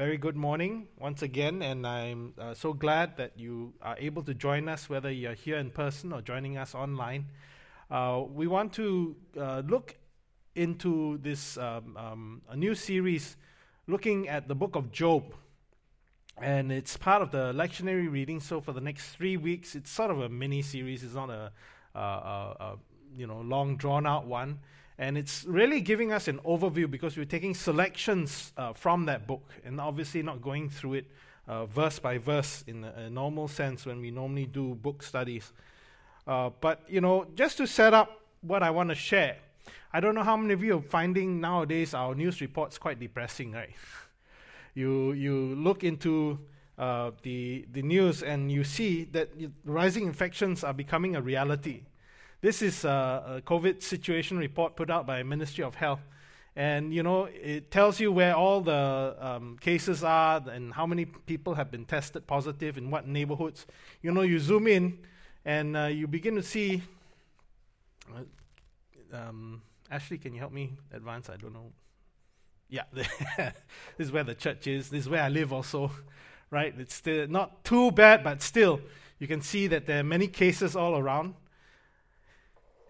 very good morning once again, and I'm uh, so glad that you are able to join us, whether you're here in person or joining us online. Uh, we want to uh, look into this um, um, a new series looking at the book of Job, and it's part of the lectionary reading. So for the next three weeks, it's sort of a mini series. It's not a, a, a, a you know long drawn out one. And it's really giving us an overview because we're taking selections uh, from that book and obviously not going through it uh, verse by verse in a, a, normal sense when we normally do book studies. Uh, but, you know, just to set up what I want to share, I don't know how many of you are finding nowadays our news reports quite depressing, right? you, you look into uh, the, the news and you see that rising infections are becoming a reality. This is a, a COVID situation report put out by Ministry of Health. And, you know, it tells you where all the um, cases are and how many people have been tested positive in what neighborhoods. You know, you zoom in and uh, you begin to see. Uh, um, Ashley, can you help me advance? I don't know. Yeah, this is where the church is. This is where I live also, right? It's still not too bad, but still, you can see that there are many cases all around.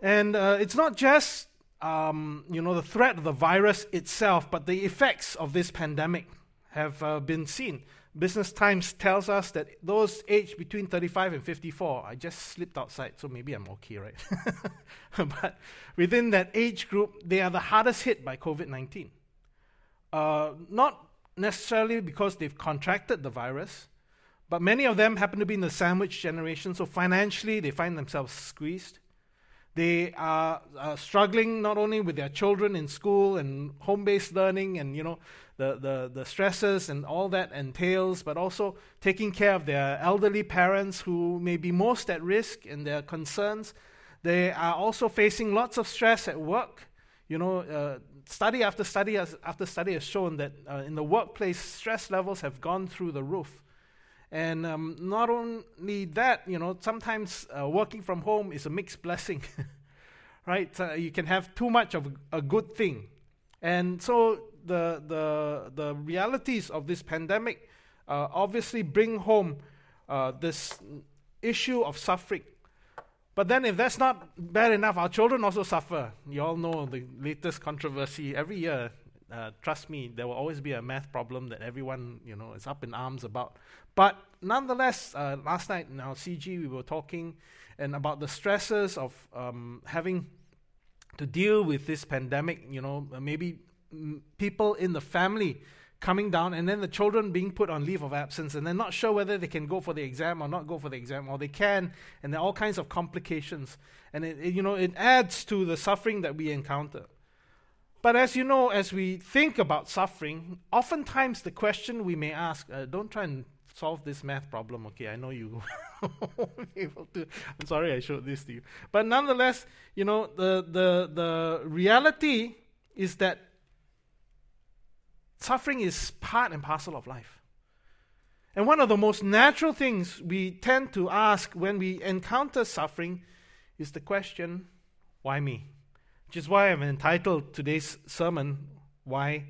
And uh, it's not just um, you know the threat of the virus itself, but the effects of this pandemic have uh, been seen. Business Times tells us that those aged between 35 and 54, I just slipped outside, so maybe I'm okay, right? but within that age group, they are the hardest hit by COVID 19. Uh, not necessarily because they've contracted the virus, but many of them happen to be in the sandwich generation, so financially they find themselves squeezed. They are, struggling not only with their children in school and home based learning and, you know, the, the, the stresses and all that entails, but also taking care of their elderly parents who may be most at risk in their concerns. They are also facing lots of stress at work. You know, uh, study after study has, after study has shown that uh, in the workplace, stress levels have gone through the roof. And um, not only that, you know, sometimes uh, working from home is a mixed blessing, right? Uh, you can have too much of a good thing. And so the, the, the realities of this pandemic uh, obviously bring home uh, this issue of suffering. But then, if that's not bad enough, our children also suffer. You all know the latest controversy. Every year, uh, trust me, there will always be a math problem that everyone, you know, is up in arms about. But nonetheless, uh, last night in our CG, we were talking and about the stresses of um, having to deal with this pandemic. You know, maybe m- people in the family coming down, and then the children being put on leave of absence, and they're not sure whether they can go for the exam or not go for the exam, or they can, and there are all kinds of complications. And it, it you know, it adds to the suffering that we encounter. But as you know, as we think about suffering, oftentimes the question we may ask, uh, don't try and solve this math problem, okay? I know you won't be able to. I'm sorry I showed this to you. But nonetheless, you know, the, the, the reality is that suffering is part and parcel of life. And one of the most natural things we tend to ask when we encounter suffering is the question, why me? Which is why I've entitled today's sermon, Why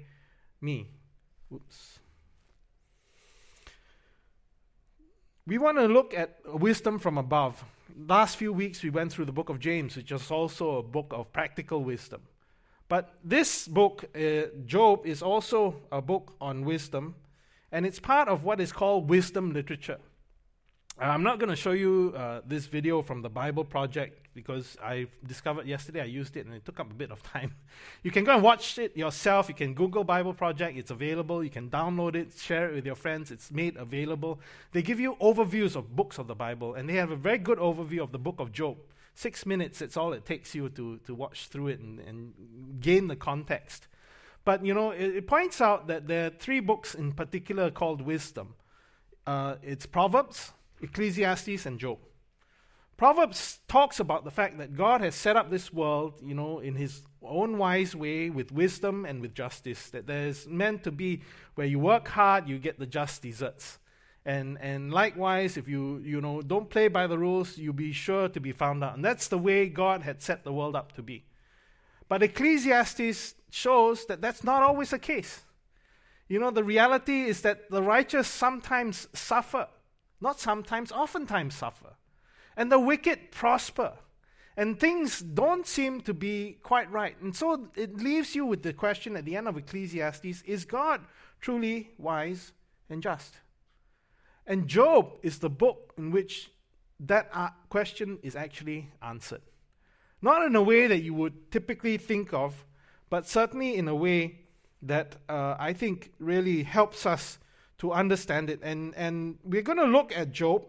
Me? Oops. We want to look at wisdom from above. Last few weeks we went through the book of James, which is also a book of practical wisdom. But this book, uh, Job, is also a book on wisdom, and it's part of what is called wisdom literature. Uh, I'm not going to show you uh, this video from the Bible Project because I discovered yesterday I used it and it took up a bit of time. You can go and watch it yourself. You can Google Bible Project, it's available. You can download it, share it with your friends, it's made available. They give you overviews of books of the Bible, and they have a very good overview of the book of Job. Six minutes, it's all it takes you to, to watch through it and, and gain the context. But you know, it, it, points out that there are three books in particular called wisdom. Uh, it's Proverbs, Ecclesiastes and Job. Proverbs talks about the fact that God has set up this world, you know, in his own wise way with wisdom and with justice. That there's meant to be where you work hard, you get the just deserts. And and likewise, if you you know don't play by the rules, you'll be sure to be found out. And that's the way God had set the world up to be. But Ecclesiastes shows that that's not always the case. You know, the reality is that the righteous sometimes suffer. Not sometimes, oftentimes suffer. And the wicked prosper. And things don't seem to be quite right. And so it leaves you with the question at the end of Ecclesiastes is God truly wise and just? And Job is the book in which that uh, question is actually answered. Not in a way that you would typically think of, but certainly in a way that uh, I think really helps us to understand it. And, and we're going to look at Job.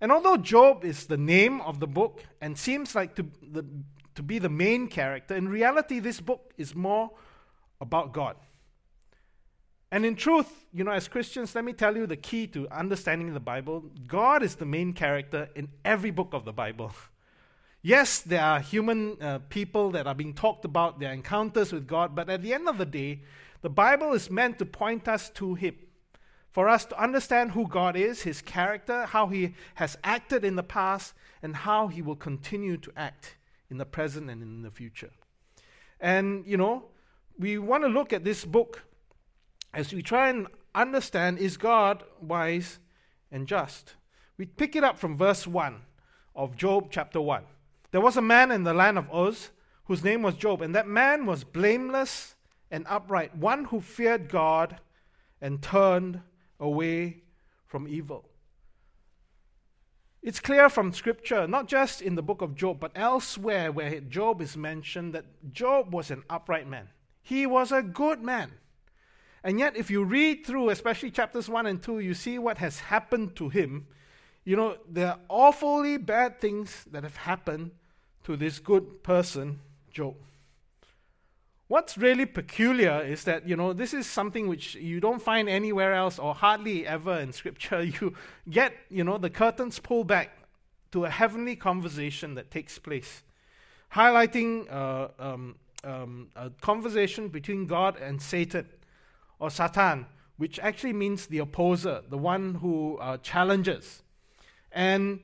And although Job is the name of the book and seems like to, the, to be the main character, in reality, this book is more about God. And in truth, you know, as Christians, let me tell you the key to understanding the Bible God is the main character in every book of the Bible. yes, there are human uh, people that are being talked about, their encounters with God, but at the end of the day, the Bible is meant to point us to Him. For us to understand who God is, His character, how He has acted in the past, and how He will continue to act in the present and in the future. And, you know, we want to look at this book as we try and understand is God wise and just? We pick it up from verse 1 of Job chapter 1. There was a man in the land of Uz whose name was Job, and that man was blameless and upright, one who feared God and turned away from evil. It's clear from Scripture, not just in the book of Job, but elsewhere where Job is mentioned, that Job was an upright man. He was a good man. And yet, if you read through, especially chapters 1 and 2, you see what has happened to him. You know, there are awfully bad things that have happened to this good person, Job. What's really peculiar is that, you know, this is something which you don't find anywhere else or hardly ever in Scripture. You get, you know, the curtains pulled back to a heavenly conversation that takes place, highlighting uh, um, um, a conversation between God and Satan or Satan, which actually means the opposer, the one who uh, challenges. And,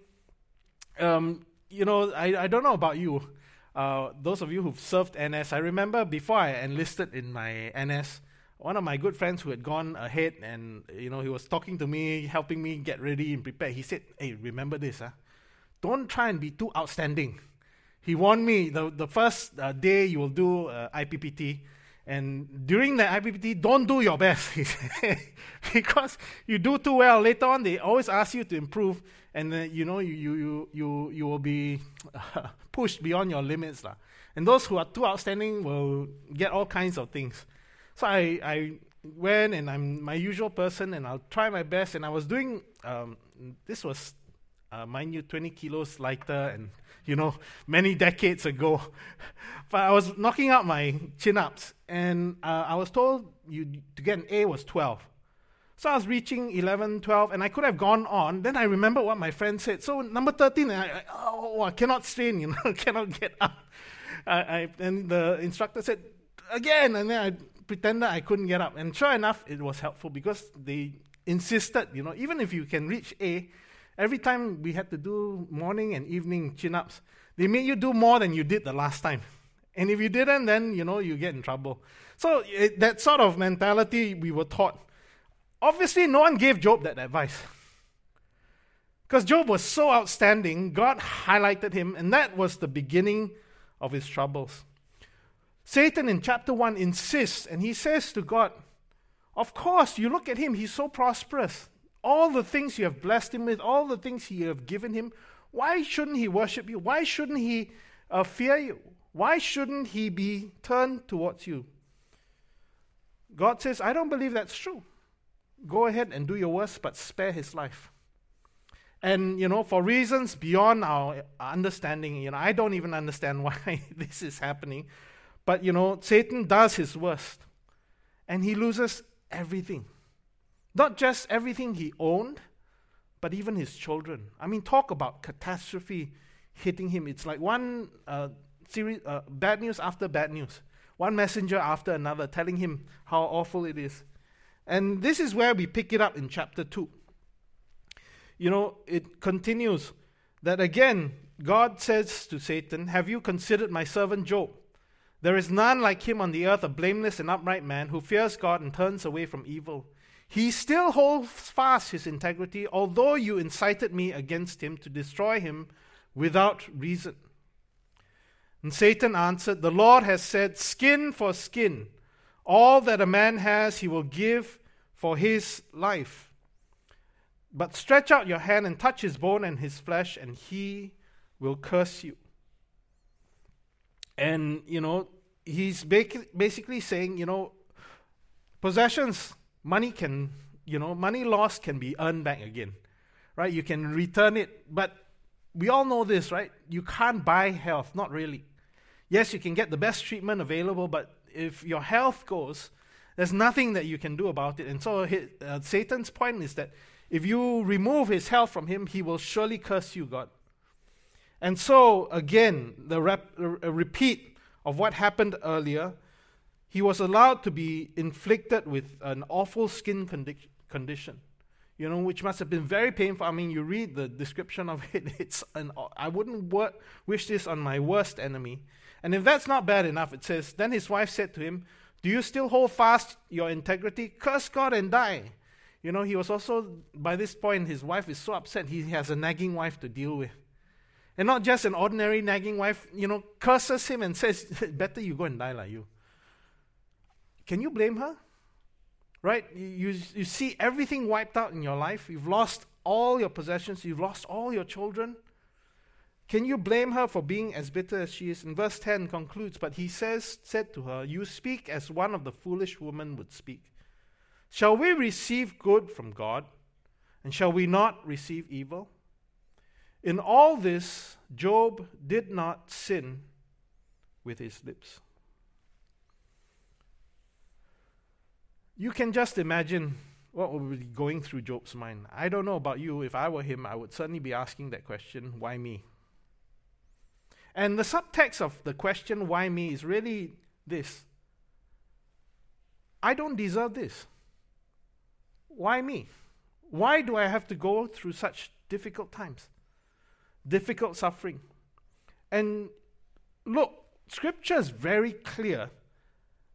um, you know, I, I don't know about you. Uh, those of you who've served NS, I remember before I enlisted in my NS, one of my good friends who had gone ahead and, you know, he was talking to me, helping me get ready and prepare. He said, hey, remember this, huh? don't try and be too outstanding. He warned me the, the first uh, day you will do uh, IPPT, and during the IPPT, don't do your best, because you do too well. Later on, they always ask you to improve, and uh, you know you you you you will be pushed beyond your limits, lah. And those who are too outstanding will get all kinds of things. So I I went and I'm my usual person, and I'll try my best. And I was doing um, this was, uh, mind you, 20 kilos lighter and you know, many decades ago. but I was knocking out my chin ups, and uh, I was told you, to get an A was 12. So I was reaching 11, 12, and I could have gone on. Then I remember what my friend said. So number 13, I, I oh, I cannot strain, you know, cannot get up. I, I, and the instructor said, again, and then I pretended I couldn't get up. And sure enough, it was helpful because they insisted, you know, even if you can reach A, Every time we had to do morning and evening chin ups, they made you do more than you did the last time. And if you didn't, then you know you get in trouble. So it, that sort of mentality we were taught. Obviously, no one gave Job that advice. Because Job was so outstanding, God highlighted him, and that was the beginning of his troubles. Satan in chapter 1 insists, and he says to God, Of course, you look at him, he's so prosperous all the things you have blessed him with, all the things you have given him, why shouldn't he worship you? Why shouldn't he uh, fear you? Why shouldn't he be turned towards you? God says, I don't believe that's true. Go ahead and do your worst, but spare his life. And, you know, for reasons beyond our understanding, you know, I don't even understand why this is happening. But, you know, Satan does his worst. And he loses everything. Not just everything he owned, but even his children. I mean, talk about catastrophe hitting him. It's like one uh, series, uh, bad news after bad news, one messenger after another telling him how awful it is. And this is where we pick it up in chapter 2. You know, it continues that again, God says to Satan, Have you considered my servant Job? There is none like him on the earth, a blameless and upright man who fears God and turns away from evil. He still holds fast his integrity, although you incited me against him to destroy him without reason. And Satan answered, The Lord has said, Skin for skin. All that a man has, he will give for his life. But stretch out your hand and touch his bone and his flesh, and he will curse you. And, you know, he's basically saying, you know, possessions, money can, you know, money lost can be earned back again, right? You can return it, but we all know this, right? You can't buy health, not really. Yes, you can get the best treatment available, but if your health goes, there's nothing that you can do about it. And so his, uh, Satan's point is that if you remove his health from him, he will surely curse you, God. And so, again, the rep, a repeat of what happened earlier, he was allowed to be inflicted with an awful skin condi- condition, you know, which must have been very painful. I mean, you read the description of it, it's an, I wouldn't wor- wish this on my worst enemy. And if that's not bad enough, it says, Then his wife said to him, Do you still hold fast your integrity? Curse God and die. You know, he was also, by this point, his wife is so upset, he has a nagging wife to deal with. And not just an ordinary nagging wife, you know, curses him and says, Better you go and die like you. Can you blame her? Right? You, you, you see everything wiped out in your life. You've lost all your possessions. You've lost all your children. Can you blame her for being as bitter as she is? And verse 10 concludes, But he says, said to her, You speak as one of the foolish women would speak. Shall we receive good from God? And shall we not receive evil? In all this, Job did not sin with his lips. You can just imagine what would be going through Job's mind. I don't know about you. If I were him, I would certainly be asking that question why me? And the subtext of the question, why me, is really this I don't deserve this. Why me? Why do I have to go through such difficult times? difficult suffering. And look, scripture is very clear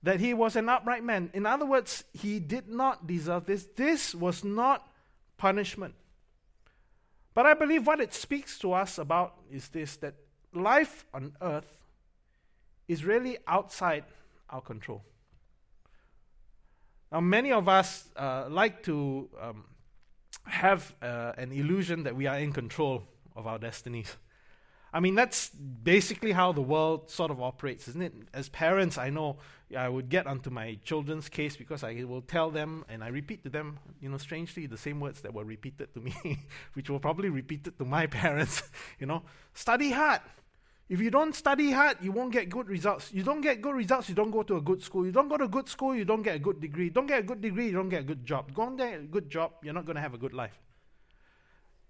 that he was an upright man. In other words, he did not deserve this. This was not punishment. But I believe what it speaks to us about is this that life on earth is really outside our control. Now, many of us uh, like to um, have uh, an illusion that we are in control of our destinies. I mean, that's basically how the world sort of operates, isn't it? As parents, I know I would get onto my children's case because I will tell them and I repeat to them, you know, strangely, the same words that were repeated to me, which were probably repeated to my parents, you know, study hard. If you don't study hard, you won't get good results. You don't get good results, you don't go to a good school. You don't go to a good school, you don't get a good degree. Don't get a good degree, you don't get a good job. Don't get a good job, you're not going to have a good life.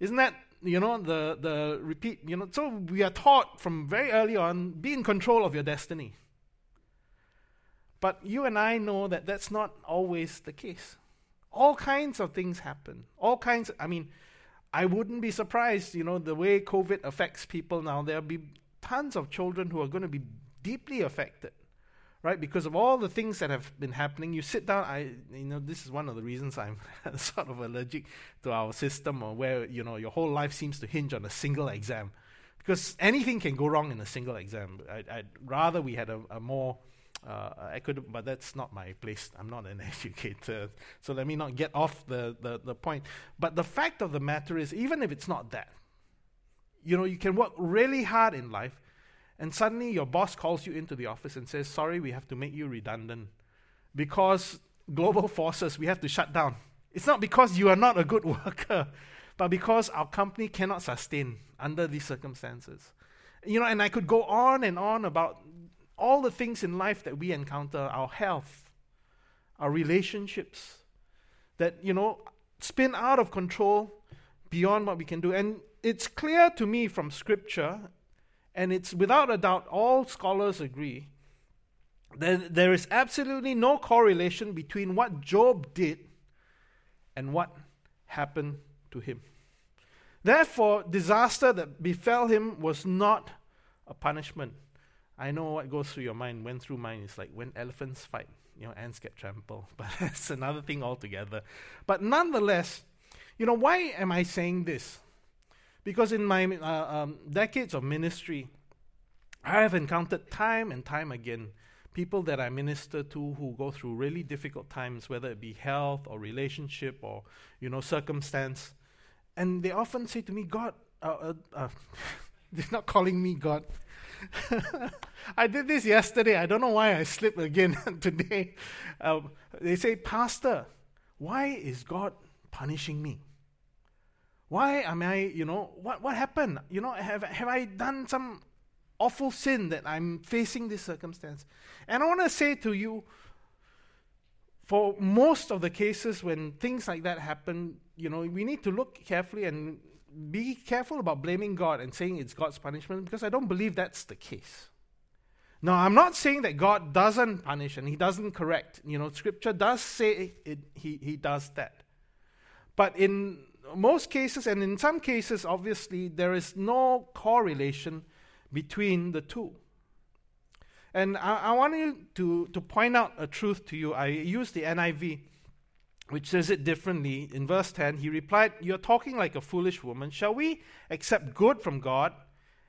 Isn't that you know, the, the repeat, you know, so we are taught from very early on be in control of your destiny. But you and I know that that's not always the case. All kinds of things happen. All kinds, of, I mean, I wouldn't be surprised, you know, the way COVID affects people now. There'll be tons of children who are going to be deeply affected right? Because of all the things that have been happening, you sit down. I, you know, this is one of the reasons I'm sort of allergic to our system, or where you know your whole life seems to hinge on a single exam, because anything can go wrong in a single exam. I, would rather we had a, a more uh, I could, but that's not my place. I'm not an educator, so let me not get off the, the, the point. But the fact of the matter is, even if it's not that, you know, you can work really hard in life, and suddenly your boss calls you into the office and says, Sorry, we have to make you redundant. Because global forces, we have to shut down. It's not because you are not a good worker, but because our company cannot sustain under these circumstances. You know, and I could go on and on about all the things in life that we encounter our health, our relationships, that, you know, spin out of control beyond what we can do. And it's clear to me from Scripture and it's without a doubt, all scholars agree that there is absolutely no correlation between what Job did and what happened to him. Therefore, disaster that befell him was not a punishment. I know what goes through your mind, went through mine. It's like when elephants fight, you know, ants get trampled. But that's another thing altogether. But nonetheless, you know, why am I saying this? Because in my uh, um, decades of ministry, I have encountered time and time again people that I minister to who go through really difficult times, whether it be health or relationship or you know circumstance, and they often say to me, "God, uh, uh, uh they're not calling me God." I did this yesterday. I don't know why I slipped again today. Um, they say, Pastor, why is God punishing me? Why am I, you know, what, what happened? You know, have, have I done some awful sin that I'm facing this circumstance? And I want to say to you, for most of the cases when things like that happen, you know, we need to look carefully and be careful about blaming God and saying it's God's punishment because I don't believe that's the case. Now, I'm not saying that God doesn't punish and He doesn't correct. You know, Scripture does say it, he, he does that. But in most cases, and in some cases, obviously, there is no correlation between the two. And I, I want you to, to point out a truth to you. I use the NIV which says it differently. In verse 10, he replied, You're talking like a foolish woman. Shall we accept good from God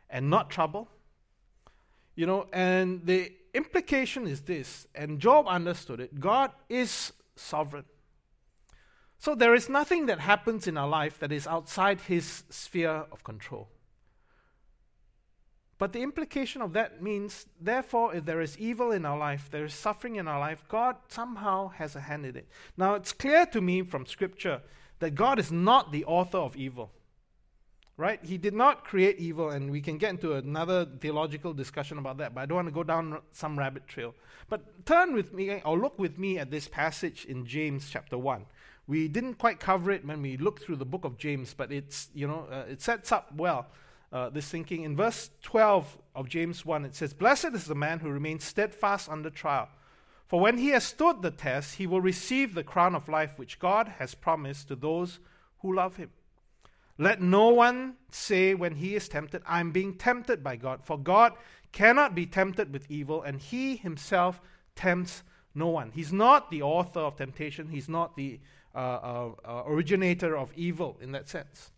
and not trouble? You know, and the implication is this, and Job understood it God is sovereign. So there is nothing that happens in our life that is outside his sphere of control. But the implication of that means, therefore, if there is evil in our life, there is suffering in our life, God somehow has a hand in it. Now, it's clear to me from Scripture that God is not the author of evil. Right? He did not create evil, and we can get into another theological discussion about that, but I don't want to go down some rabbit trail. But turn with me, or look with me at this passage in James chapter 1. We didn't quite cover it when we looked through the book of James, but it's, you know, uh, it sets up well uh, this thinking. In verse 12 of James 1, it says, Blessed is the man who remains steadfast under trial. For when he has stood the test, he will receive the crown of life which God has promised to those who love him. Let no one say when he is tempted, I am being tempted by God. For God cannot be tempted with evil, and he himself tempts no one. He's not the author of temptation, he's not the uh, uh, uh originator of evil in that sense.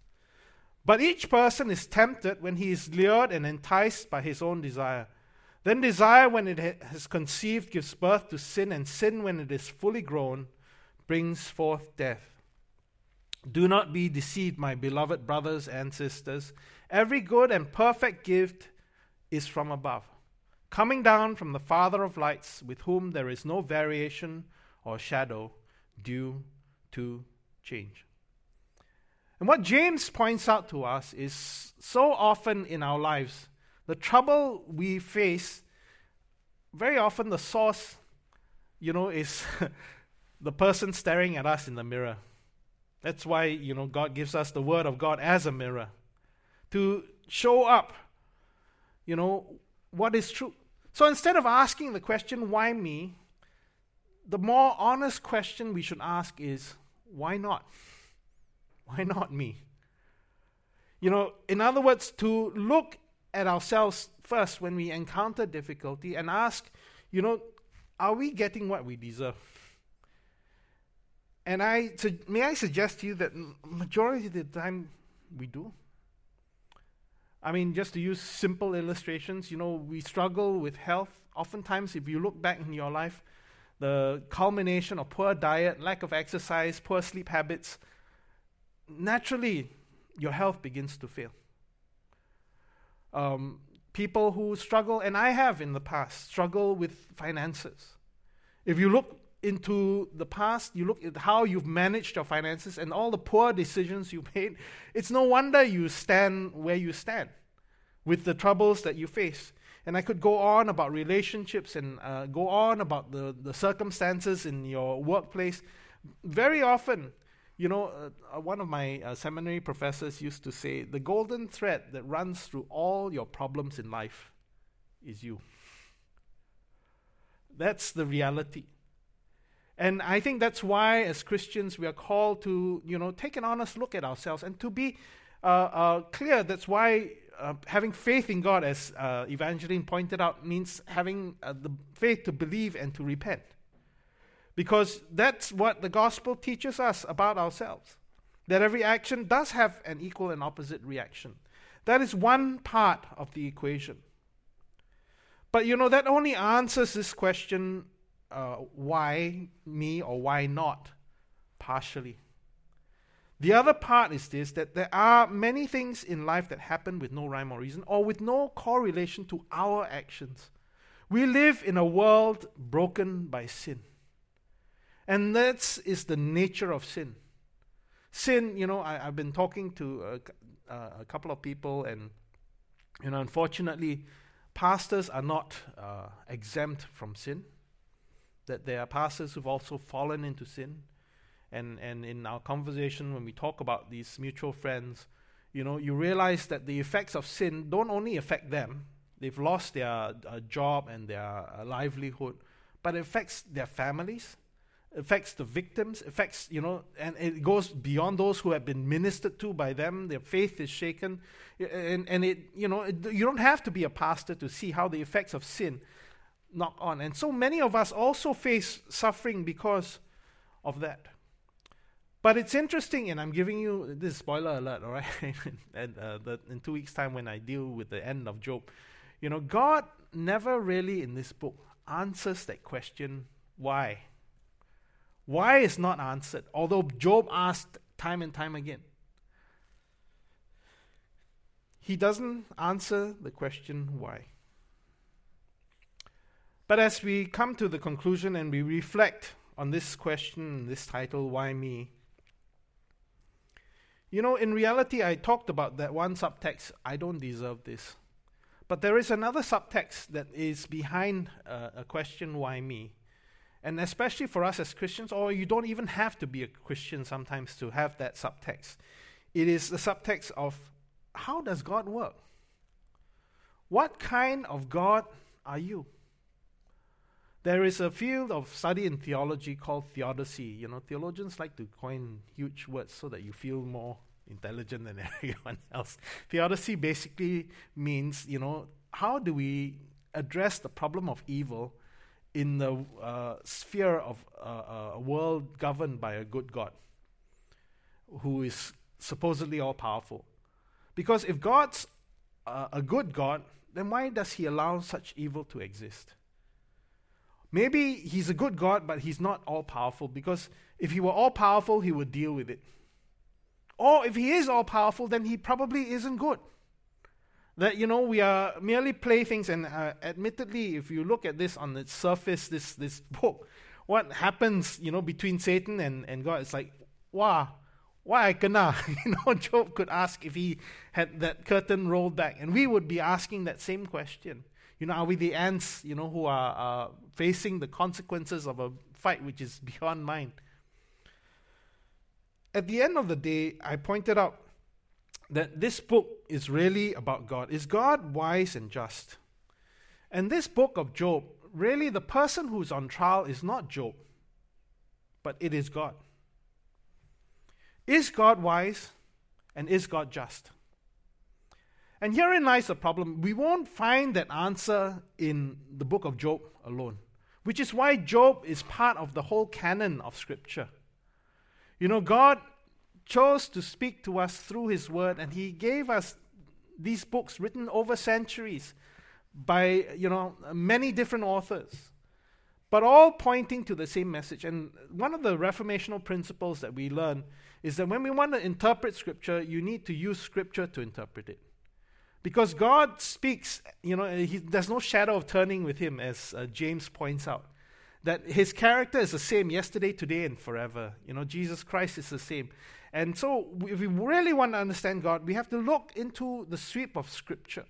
But each person is tempted when he is lured and enticed by his own desire. Then desire, when it has conceived, gives birth to sin, and sin, when it is fully grown, brings forth death. Do not be deceived, my beloved brothers and sisters. Every good and perfect gift is from above, coming down from the Father of lights, with whom there is no variation or shadow due to change. And what James points out to us is so often in our lives, the trouble we face, very often the source, you know, is the person staring at us in the mirror. That's why, you know, God gives us the Word of God as a mirror to show up, you know, what is true. So instead of asking the question, why me, the more honest question we should ask is, why not? Why not me? You know, in other words, to look at ourselves first when we encounter difficulty and ask, you know, are we getting what we deserve? And I su- may I suggest to you that majority of the time we do. I mean, just to use simple illustrations, you know, we struggle with health. Oftentimes, if you look back in your life, the culmination of poor diet, lack of exercise, poor sleep habits, naturally your health begins to fail. Um, people who struggle, and I have in the past, struggle with finances. If you look into the past, you look at how you've managed your finances and all the poor decisions you made, it's no wonder you stand where you stand with the troubles that you face. And I could go on about relationships and uh, go on about the, the circumstances in your workplace. Very often, you know, uh, uh, one of my uh, seminary professors used to say the golden thread that runs through all your problems in life is you. That's the reality. And I think that's why, as Christians, we are called to, you know, take an honest look at ourselves and to be uh, uh, clear. That's why uh, having faith in God, as uh, Evangeline pointed out, means having uh, the faith to believe and to repent. Because that's what the gospel teaches us about ourselves that every action does have an equal and opposite reaction. That is one part of the equation. But you know, that only answers this question uh, why me or why not partially. The other part is this that there are many things in life that happen with no rhyme or reason or with no correlation to our actions. We live in a world broken by sin. And that is the nature of sin. Sin, you know, I, have been talking to a, a, couple of people, and, you know, unfortunately, pastors are not uh, exempt from sin. That there are pastors who've also fallen into sin. And, and in our conversation, when we talk about these mutual friends, you know, you realize that the effects of sin don't only affect them, they've lost their uh, job and their uh, livelihood, but it affects their families, affects the victims, affects, you know, and it goes beyond those who have been ministered to by them. Their faith is shaken. And, and it, you know, it, you don't have to be a pastor to see how the effects of sin knock on. And so many of us also face suffering because of that. But it's interesting, and I'm giving you this spoiler alert, all right? and uh, in two weeks' time, when I deal with the end of Job, you know, God never really in this book answers that question why. Why is not answered, although Job asked time and time again. He doesn't answer the question why. But as we come to the conclusion and we reflect on this question, this title, Why Me? You know, in reality, I talked about that one subtext, I don't deserve this. But there is another subtext that is behind uh, a question, why me? And especially for us as Christians, or you don't even have to be a Christian sometimes to have that subtext. It is the subtext of how does God work? What kind of God are you? There is a field of study in theology called theodicy. You know, theologians like to coin huge words so that you feel more intelligent than everyone else. Theodicy basically means, you know, how do we address the problem of evil in the uh, sphere of uh, a world governed by a good God who is supposedly all powerful? Because if God's uh, a good God, then why does he allow such evil to exist? Maybe he's a good God, but he's not all powerful because if he were all powerful, he would deal with it. Or if he is all powerful, then he probably isn't good. That, you know, we are merely playthings, and uh, admittedly, if you look at this on the surface, this, this book, what happens, you know, between Satan and, and God, it's like, wow, why kena? you know, Job could ask if he had that curtain rolled back, and we would be asking that same question. You know, are we the ants, you know, who are uh, facing the consequences of a fight which is beyond mine? At the end of the day, I pointed out that this book is really about God. Is God wise and just? And this book of Job, really, the person who's on trial is not Job, but it is God. Is God wise and is God just? And herein lies the problem. We won't find that answer in the book of Job alone, which is why Job is part of the whole canon of Scripture. You know, God chose to speak to us through His Word, and He gave us these books written over centuries by, you know, many different authors, but all pointing to the same message. And one of the reformational principles that we learn is that when we want to interpret Scripture, you need to use Scripture to interpret it. Because God speaks, you know, he, there's no shadow of turning with him, as uh, James points out. That his character is the same yesterday, today, and forever. You know, Jesus Christ is the same. And so, if we really want to understand God, we have to look into the sweep of Scripture.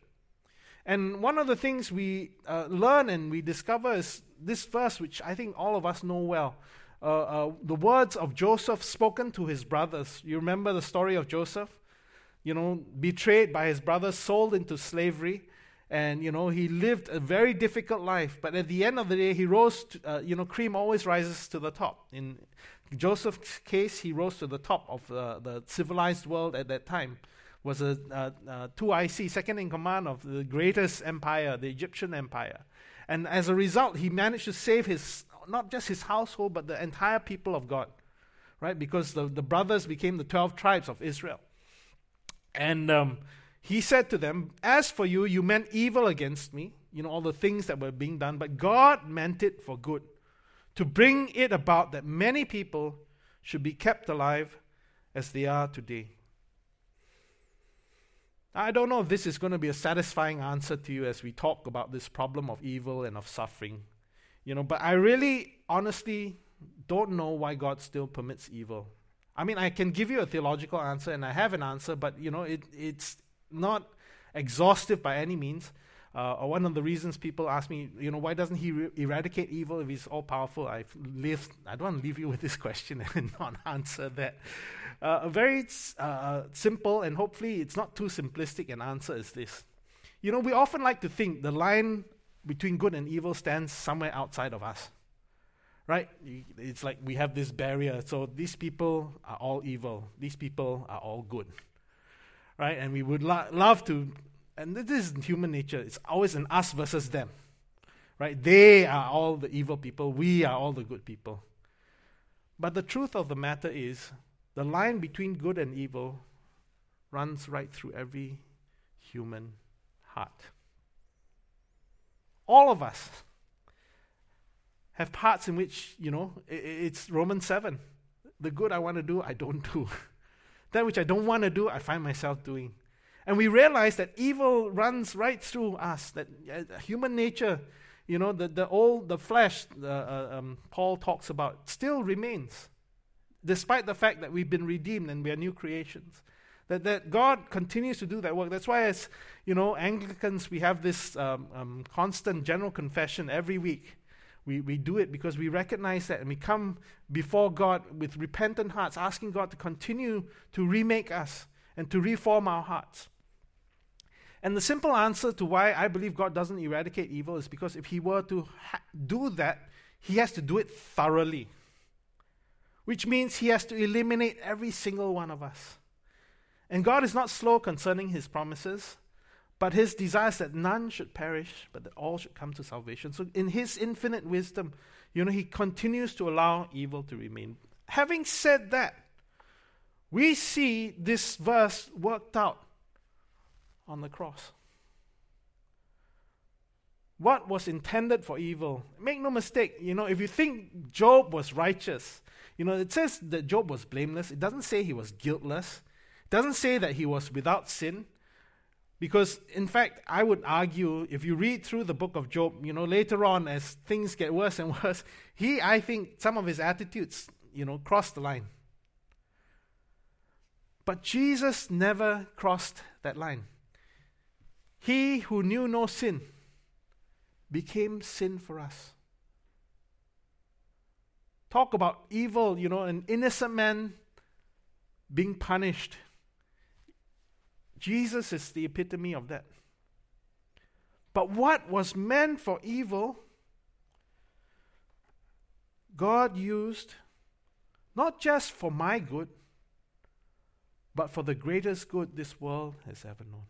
And one of the things we uh, learn and we discover is this verse, which I think all of us know well. Uh, uh, the words of Joseph spoken to his brothers. You remember the story of Joseph? You know, betrayed by his brothers, sold into slavery. And, you know, he lived a very difficult life. But at the end of the day, he rose, to, uh, you know, cream always rises to the top. In Joseph's case, he rose to the top of uh, the civilized world at that time. was a, a 2IC, second in command of the greatest empire, the Egyptian empire. And as a result, he managed to save his, not just his household, but the entire people of God, right? Because the, the brothers became the 12 tribes of Israel. And um, he said to them, As for you, you meant evil against me, you know, all the things that were being done, but God meant it for good, to bring it about that many people should be kept alive as they are today. I don't know if this is going to be a satisfying answer to you as we talk about this problem of evil and of suffering. You know, but I really honestly don't know why God still permits evil. I mean, I can give you a theological answer and I have an answer, but you know, it, it's not exhaustive by any means. Uh, one of the reasons people ask me, you know, why doesn't he re- eradicate evil if he's all powerful? I've lived, I don't want to leave you with this question and not answer that. Uh, a very uh, simple and hopefully it's not too simplistic an answer is this. You know, we often like to think the line between good and evil stands somewhere outside of us. Right? It's like we have this barrier. So these people are all evil, these people are all good. Right? And we would lo- love to and this is human nature. It's always an us versus them. Right? They are all the evil people, we are all the good people. But the truth of the matter is, the line between good and evil runs right through every human heart. All of us have parts in which, you know, it's Romans 7. The good I want to do, I don't do. that which I don't want to do, I find myself doing. And we realize that evil runs right through us, that uh, human nature, you know, the, the old, the flesh, uh, um, Paul talks about, still remains, despite the fact that we've been redeemed and we are new creations. That, that God continues to do that work. That's why, as you know, Anglicans, we have this um, um, constant general confession every week. We, we do it because we recognize that and we come before God with repentant hearts, asking God to continue to remake us and to reform our hearts. And the simple answer to why I believe God doesn't eradicate evil is because if He were to ha- do that, He has to do it thoroughly, which means He has to eliminate every single one of us. And God is not slow concerning His promises, but His desire is that none should perish, but that all should come to salvation. So, in His infinite wisdom, you know, He continues to allow evil to remain. Having said that, we see this verse worked out on the cross. What was intended for evil? Make no mistake, you know, if you think Job was righteous, you know, it says that Job was blameless. It doesn't say he was guiltless. It doesn't say that he was without sin. Because, in fact, I would argue, if you read through the book of Job, you know, later on, as things get worse and worse, he, I think, some of his attitudes, you know, crossed the line. But Jesus never crossed that line. He who knew no sin became sin for us. Talk about evil, you know, an innocent man being punished. Jesus is the epitome of that. But what was meant for evil, God used not just for my good, but for the greatest good this world has ever known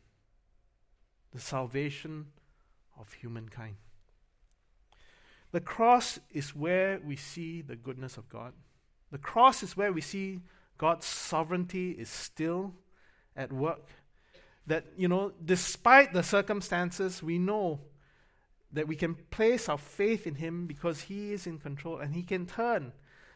the salvation of humankind. The cross is where we see the goodness of God. The cross is where we see God's sovereignty is still at work. That, you know, despite the circumstances, we know that we can place our faith in Him because He is in control and He can turn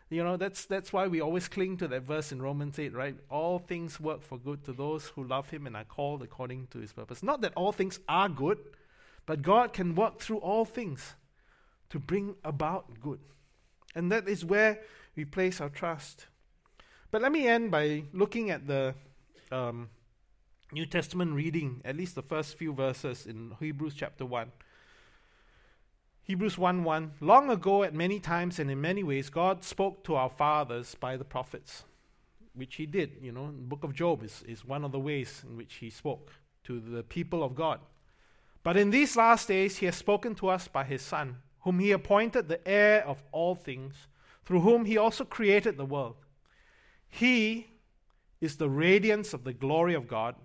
you know, that's, that's why we always cling to that verse in Romans 8, right? All things work for good to those who love him and are called according to his purpose. Not that all things are good, but God can work through all things to bring about good. And that is where we place our trust. But let me end by looking at the um, New Testament reading, at least the first few verses in Hebrews chapter 1. Hebrews 1 1 Long ago, at many times and in many ways, God spoke to our fathers by the prophets, which He did. You know, the book of Job is, is one of the ways in which He spoke to the people of God. But in these last days, He has spoken to us by His Son, whom He appointed the heir of all things, through whom He also created the world. He is the radiance of the glory of God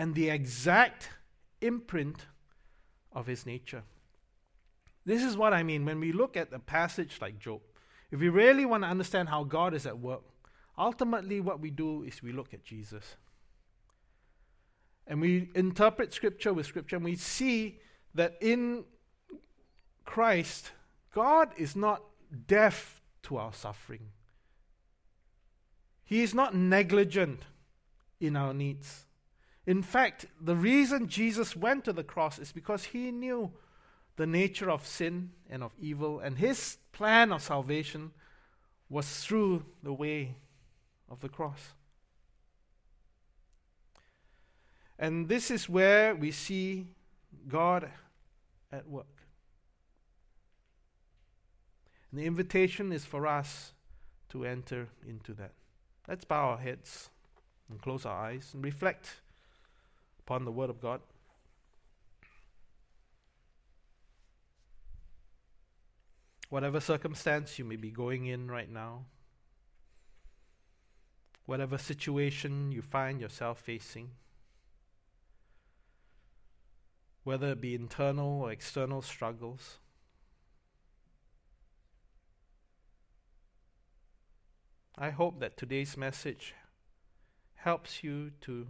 and the exact imprint of his nature. This is what I mean when we look at a passage like Job. If we really want to understand how God is at work, ultimately what we do is we look at Jesus. And we interpret Scripture with Scripture, and we see that in Christ, God is not deaf to our suffering. He is not negligent in our needs. In fact, the reason Jesus went to the cross is because he knew the nature of sin and of evil, and his plan of salvation was through the way of the cross. And this is where we see God at work. And the invitation is for us to enter into that. Let's bow our heads and close our eyes and reflect upon the Word of God. Whatever circumstance you may be going in right now, whatever situation you find yourself facing, whether it be internal or external struggles. I hope that today's message helps you to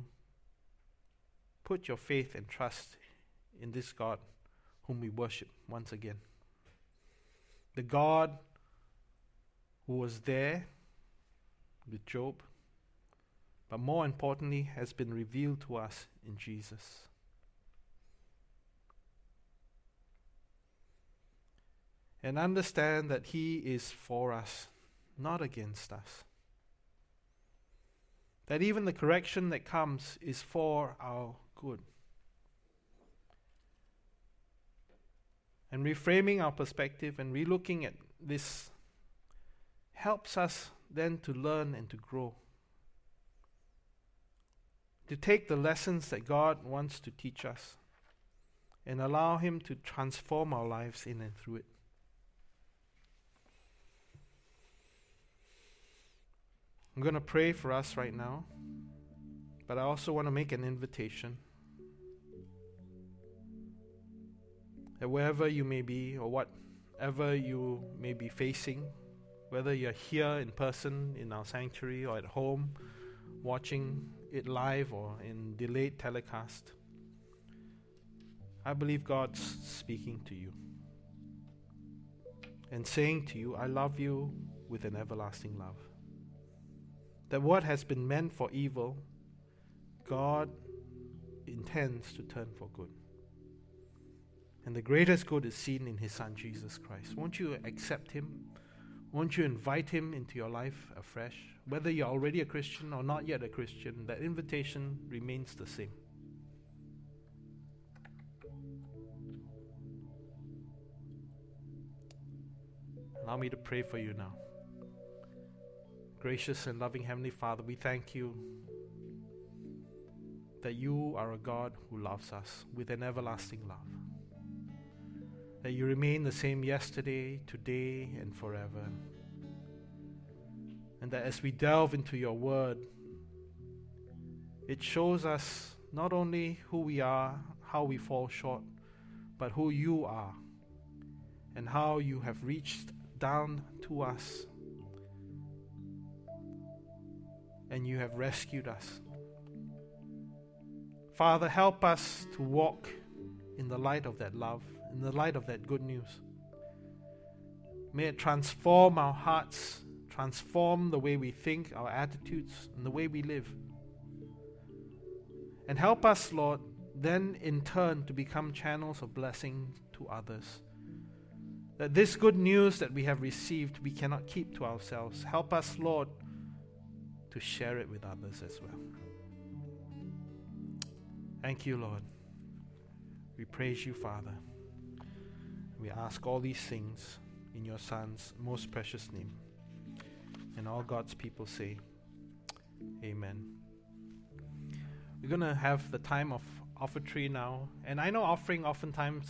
put your faith and trust in this God whom we worship once again. The God who was there with Job, but more importantly, has been revealed to us in Jesus. and understand that He is for us, not against us. That even the correction that comes is for our good. And reframing our perspective and relooking at this helps us then to learn and to grow. To take the lessons that God wants to teach us and allow Him to transform our lives in and through it. I'm going to pray for us right now, but I also want to make an invitation. That wherever you may be, or whatever you may be facing, whether you're here in person in our sanctuary or at home watching it live or in delayed telecast, I believe God's speaking to you and saying to you, I love you with an everlasting love that what has been meant for evil, God intends to turn for good. And the greatest good is seen in His Son, Jesus Christ. Won't you accept Him? Won't you invite Him into your life afresh? Whether you're already a Christian or not yet a Christian, that invitation remains the same. Allow me to pray for you now. Gracious and loving Heavenly Father, we thank you that you are a God who loves us with an everlasting love. That you remain the same yesterday, today, and forever. And that as we delve into your word, it shows us not only who we are, how we fall short, but who you are, and how you have reached down to us and you have rescued us. Father, help us to walk in the light of that love, in the light of that good news. May it transform our hearts, transform the way we think, our attitudes, and the way we live. And help us, Lord, then in turn to become channels of blessing to others. That this good news that we have received, we cannot keep to ourselves. Help us, Lord to share it with others as well. Thank you, Lord. We praise you, Father. We ask all these things in your Son's most precious name. And all God's people say, Amen. We're going to have the time of offertory now. And I know offering oftentimes